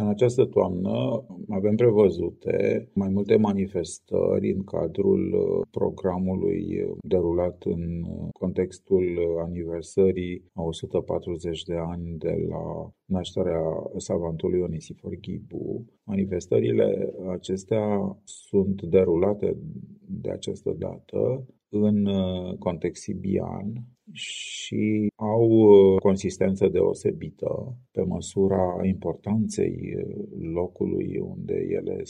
În această toamnă avem prevăzute mai multe manifestări în cadrul uh, programului derulat în contextul aniversării a 140 de ani de la nașterea savantului Onisifor Ghibu. Manifestările acestea sunt derulate de această dată în uh, context sibian și au uh, consistență deosebită pe măsura importanței uh, locului unde ele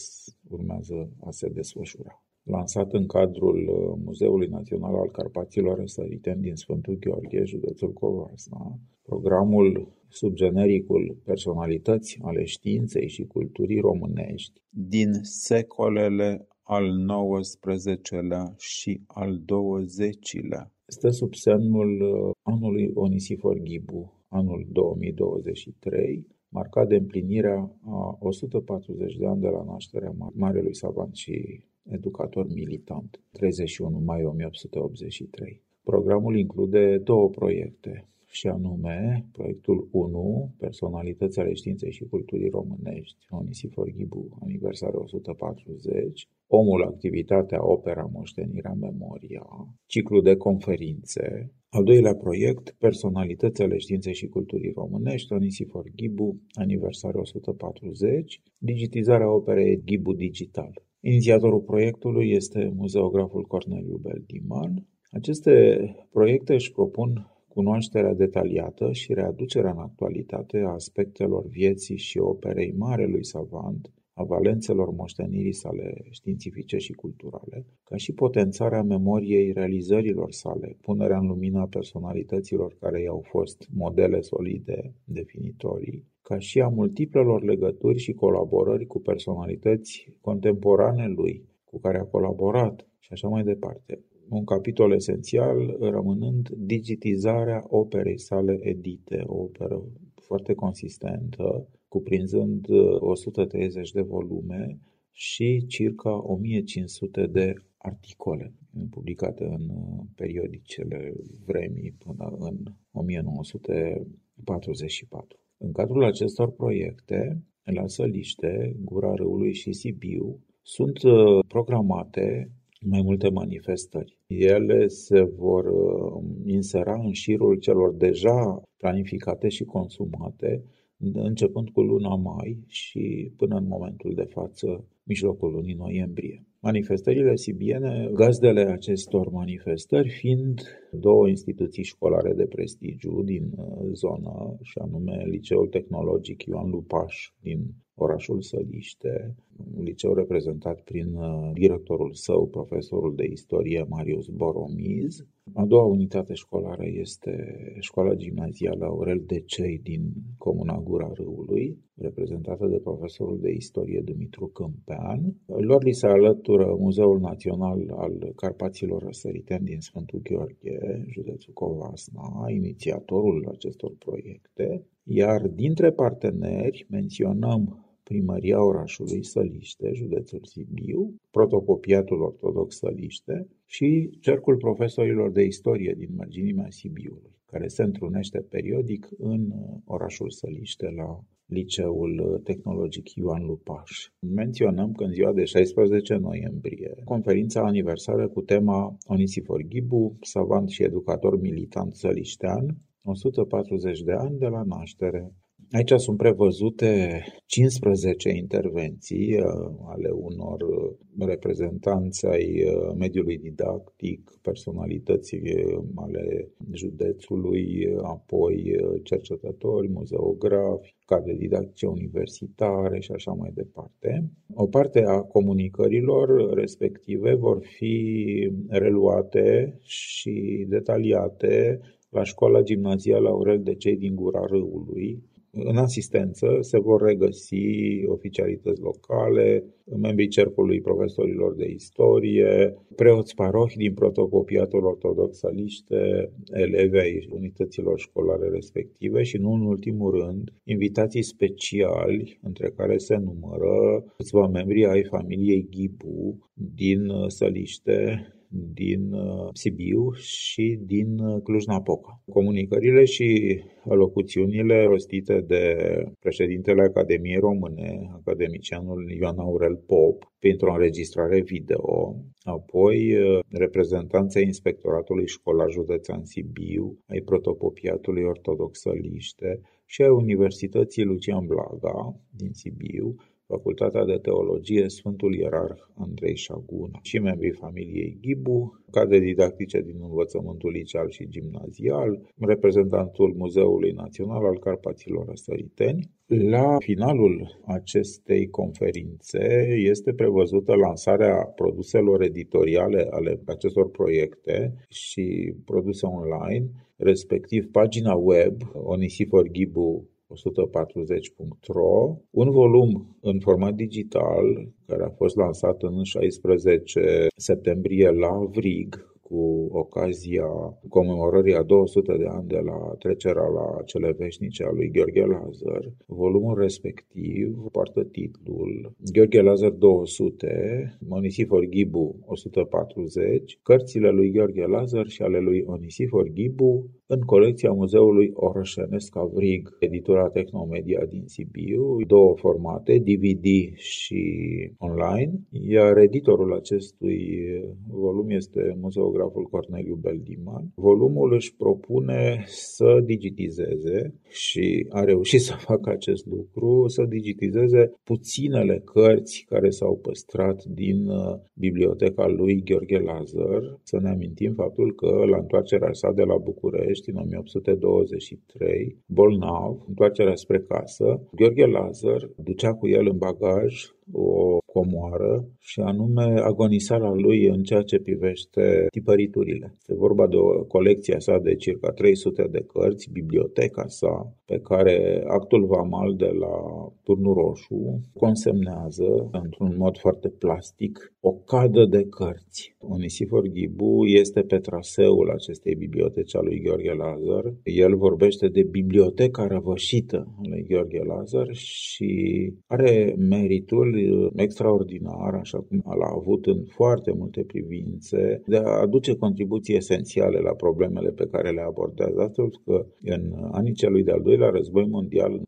urmează a se desfășura. Lansat în cadrul Muzeului Național al Carpaților Răsăriteni din Sfântul Gheorghe, județul Covasna, programul sub genericul Personalități ale științei și culturii românești din secolele al XIX-lea și al XX-lea. Stă sub semnul uh, anului Onisifor Ghibu, anul 2023, marcat de împlinirea a 140 de ani de la nașterea Marelui Savant și educator militant, 31 mai 1883. Programul include două proiecte, și anume proiectul 1, Personalități ale științei și culturii românești, Onisifor Ghibu, aniversare 140, Omul, activitatea, opera, moștenirea, memoria, ciclu de conferințe. Al doilea proiect, Personalități ale științei și culturii românești, Onisifor Ghibu, aniversare 140, digitizarea operei Ghibu Digital. Inițiatorul proiectului este muzeograful Corneliu Beldiman. Aceste proiecte își propun cunoașterea detaliată și readucerea în actualitate a aspectelor vieții și operei marelui savant, a valențelor moștenirii sale științifice și culturale, ca și potențarea memoriei realizărilor sale, punerea în lumina personalităților care i-au fost modele solide, definitorii, ca și a multiplelor legături și colaborări cu personalități contemporane lui, cu care a colaborat și așa mai departe un capitol esențial rămânând digitizarea operei sale edite, o operă foarte consistentă, cuprinzând 130 uh, de volume și circa 1500 de articole publicate în uh, periodicele vremii până în 1944. În cadrul acestor proiecte, la Săliște, Gura Râului și Sibiu, sunt uh, programate mai multe manifestări. Ele se vor uh, insera în șirul celor deja planificate și consumate, începând cu luna mai și până în momentul de față, mijlocul lunii noiembrie. Manifestările sibiene, gazdele acestor manifestări fiind două instituții școlare de prestigiu din uh, zonă, și anume Liceul Tehnologic Ioan Lupaș din orașul Săliște, un liceu reprezentat prin uh, directorul său, profesorul de istorie Marius Boromiz. A doua unitate școlară este școala gimnazială Aurel Decei din Comuna Gura Râului, reprezentată de profesorul de istorie Dumitru Câmpean. Lor li se alătură Muzeul Național al Carpaților Răsăriteni din Sfântul Gheorghe, județul Covasna, inițiatorul acestor proiecte, iar dintre parteneri menționăm Primăria orașului Săliște, județul Sibiu, protocopiatul ortodox Săliște și Cercul Profesorilor de Istorie din marginimea Sibiului, care se întrunește periodic în orașul Săliște la Liceul Tehnologic Ioan Lupaș. Menționăm că în ziua de 16 noiembrie, conferința aniversară cu tema Onisifor Ghibu, savant și educator militant săliștean, 140 de ani de la naștere, Aici sunt prevăzute 15 intervenții uh, ale unor uh, reprezentanți ai uh, mediului didactic, personalității ale județului, apoi cercetători, muzeografi, cadre didactice universitare și așa mai departe. O parte a comunicărilor respective vor fi reluate și detaliate la școala gimnazială Aurel de Cei din Gura Râului, în asistență se vor regăsi oficialități locale, membrii cercului profesorilor de istorie, preoți parohi din protocopiatul ortodox aliște, elevi ai unităților școlare respective și, nu în ultimul rând, invitații speciali, între care se numără câțiva membri ai familiei Ghibu din Săliște, din uh, Sibiu și din uh, Cluj-Napoca. Comunicările și alocuțiunile rostite de președintele Academiei Române, academicianul Ioan Aurel Pop, printr-o înregistrare video, apoi uh, reprezentanța Inspectoratului Școlar Județean Sibiu, ai protopopiatului ortodox Săliște și ai Universității Lucian Blaga din Sibiu, Facultatea de Teologie Sfântul Ierarh Andrei Șaguna și membrii familiei Ghibu, cadre didactice din învățământul liceal și gimnazial, reprezentantul Muzeului Național al Carpaților Răsăriteni. La finalul acestei conferințe este prevăzută lansarea produselor editoriale ale acestor proiecte și produse online, respectiv pagina web onisiforghibu 140.ro, un volum în format digital care a fost lansat în 16 septembrie la Vrig, cu ocazia comemorării a 200 de ani de la trecerea la cele veșnice a lui Gheorghe Lazar. Volumul respectiv poartă titlul Gheorghe Lazar 200, Onisifor Ghibu 140, cărțile lui Gheorghe Lazar și ale lui Onisifor Ghibu în colecția Muzeului Orășenesc Avrig, editura Tehnomedia din Sibiu, două formate, DVD și online, iar editorul acestui volum este muzeograful Corneliu Beldiman. Volumul își propune să digitizeze și a reușit să facă acest lucru, să digitizeze puținele cărți care s-au păstrat din uh, biblioteca lui Gheorghe Lazar. Să ne amintim faptul că la întoarcerea sa de la București București în 1823, bolnav, întoarcerea spre casă, Gheorghe Lazar ducea cu el în bagaj o comoară și anume agonisarea lui în ceea ce privește tipăriturile. Este vorba de o colecție sa de circa 300 de cărți, biblioteca sa, pe care actul vamal de la Turnul Roșu consemnează într-un mod foarte plastic o cadă de cărți. Onisifor Ghibu este pe traseul acestei biblioteci a lui Gheorghe Lazar. El vorbește de biblioteca răvășită a lui Gheorghe Lazar și are meritul extraordinar, așa cum l-a avut în foarte multe privințe, de a aduce contribuții esențiale la problemele pe care le abordează. Astfel că în anii celui de-al doilea război mondial, 1942-1943,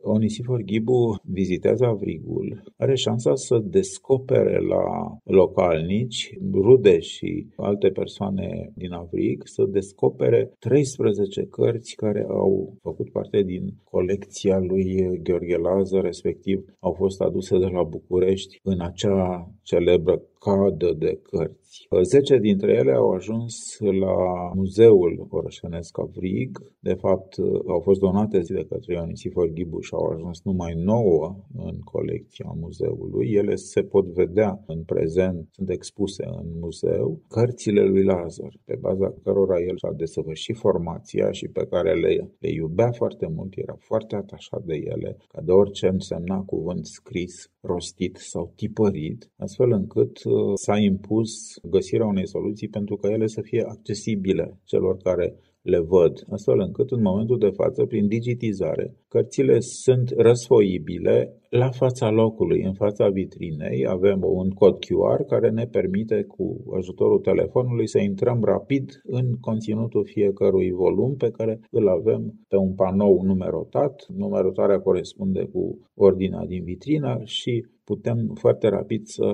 Onisifor Ghibu vizitează Avrigul, are șansa să descopere la localnici, rude și alte persoane din Avrig, să descopere 13 cărți care au făcut parte din colecția lui Gheorghe Lazar, respectiv au fost aduse de la București în acea celebră cadă de cărți. Zece dintre ele au ajuns la Muzeul Orășenesc Avrig. De fapt, au fost donate de către Ionisifor Ghibu și au ajuns numai nouă în colecția muzeului. Ele se pot vedea în prezent, sunt expuse în muzeu. Cărțile lui Lazar, pe baza cărora el și-a desăvârșit formația și pe care le, le iubea foarte mult, era foarte atașat de ele, ca de orice însemna cuvânt scris, rostit sau tipărit, astfel încât uh, s-a impus găsirea unei soluții pentru ca ele să fie accesibile celor care le văd, astfel încât în momentul de față, prin digitizare, cărțile sunt răsfoibile la fața locului, în fața vitrinei. Avem un cod QR care ne permite cu ajutorul telefonului să intrăm rapid în conținutul fiecărui volum pe care îl avem pe un panou numerotat. Numerotarea corespunde cu ordinea din vitrină și putem foarte rapid să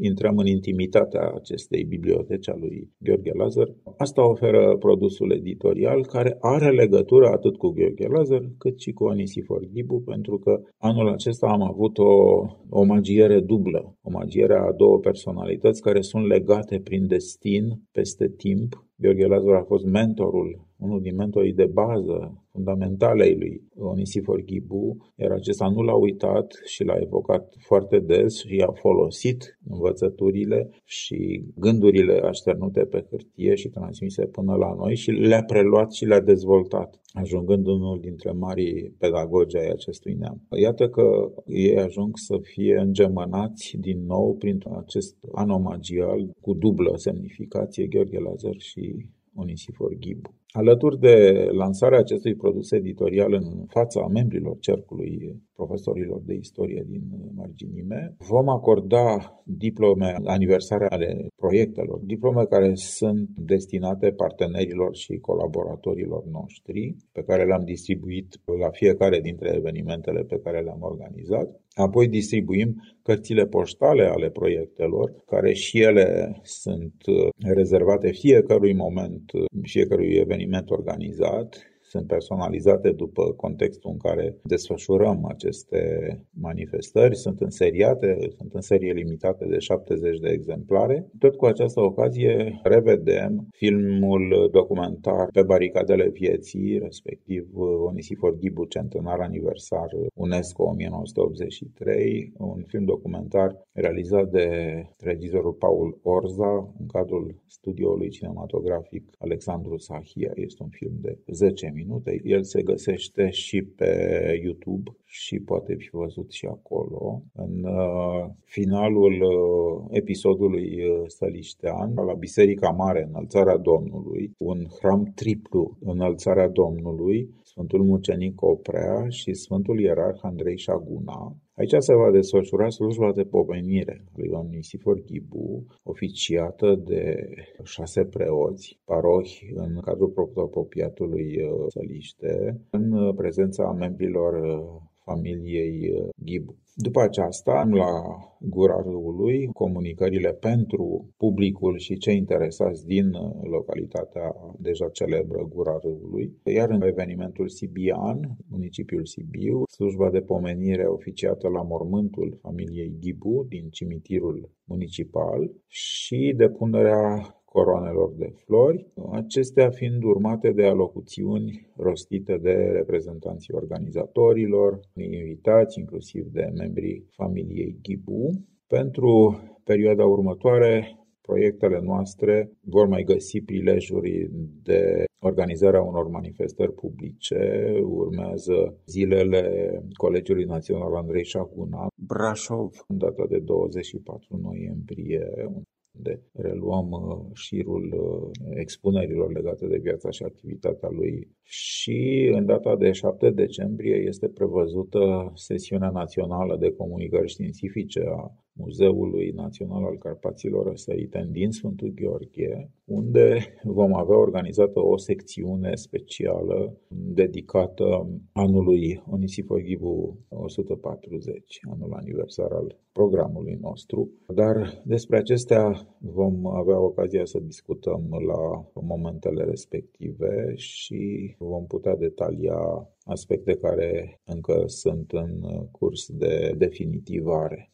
intrăm în intimitatea acestei biblioteci a lui Gheorghe Lazar. Asta oferă produsul editorial care are legătură atât cu Gheorghe Lazar cât și cu Onisifor Ghibu, pentru că anul acesta am avut o omagiere dublă, omagierea a două personalități care sunt legate prin destin peste timp. Gheorghe Lazar a fost mentorul unul din mentorii de bază fundamentale ai lui Onisifor Ghibu, iar acesta nu l-a uitat și l-a evocat foarte des și a folosit învățăturile și gândurile așternute pe hârtie și transmise până la noi și le-a preluat și le-a dezvoltat, ajungând unul dintre marii pedagogi ai acestui neam. Iată că ei ajung să fie îngemănați din nou prin acest anomagial cu dublă semnificație Gheorghe Lazar și Onisifor Ghibu. Alături de lansarea acestui produs editorial în fața membrilor cercului profesorilor de istorie din marginime, vom acorda diplome aniversare ale proiectelor, diplome care sunt destinate partenerilor și colaboratorilor noștri, pe care le-am distribuit la fiecare dintre evenimentele pe care le-am organizat. Apoi distribuim cărțile poștale ale proiectelor, care și ele sunt rezervate fiecărui moment, fiecărui eveniment organizat sunt personalizate după contextul în care desfășurăm aceste manifestări, sunt înseriate, sunt în serie limitată de 70 de exemplare. Tot cu această ocazie revedem filmul documentar pe baricadele vieții, respectiv Onisifor Ghibu, centenar aniversar UNESCO 1983, un film documentar realizat de regizorul Paul Orza în cadrul studioului cinematografic Alexandru Sahia. Este un film de 10 minute. El se găsește și pe YouTube și poate fi văzut și acolo. În uh, finalul uh, episodului uh, Săliștean, la Biserica Mare, Înălțarea Domnului, un hram triplu, Înălțarea Domnului, Sfântul Mucenic Oprea și Sfântul Ierarh Andrei Șaguna, Aici se va desfășura slujba de pomenire a lui Ioan Nisifor Ghibu, oficiată de șase preoți, parohi în cadrul protopopiatului uh, Săliște, în prezența membrilor uh, familiei uh, Ghibu. După aceasta, la gura râului, comunicările pentru publicul și cei interesați din uh, localitatea deja celebră Gura Râului, iar în evenimentul Sibian, municipiul Sibiu, slujba de pomenire oficiată la mormântul familiei Ghibu din cimitirul municipal și depunerea coroanelor de flori, acestea fiind urmate de alocuțiuni rostite de reprezentanții organizatorilor, invitați, inclusiv de membrii familiei Ghibu. Pentru perioada următoare, proiectele noastre vor mai găsi prilejuri de organizarea unor manifestări publice. Urmează zilele Colegiului Național Andrei Șaguna, Brașov, în data de 24 noiembrie, unde reluăm uh, șirul uh, expunerilor legate de viața și activitatea lui. Și în data de 7 decembrie este prevăzută sesiunea națională de comunicări științifice a Muzeului Național al Carpaților Răsărite din Sfântul Gheorghe, unde vom avea organizată o secțiune specială dedicată anului Onisifor Ghibu 140, anul aniversar al programului nostru. Dar despre acestea vom avea ocazia să discutăm la momentele respective și vom putea detalia aspecte care încă sunt în curs de definitivare.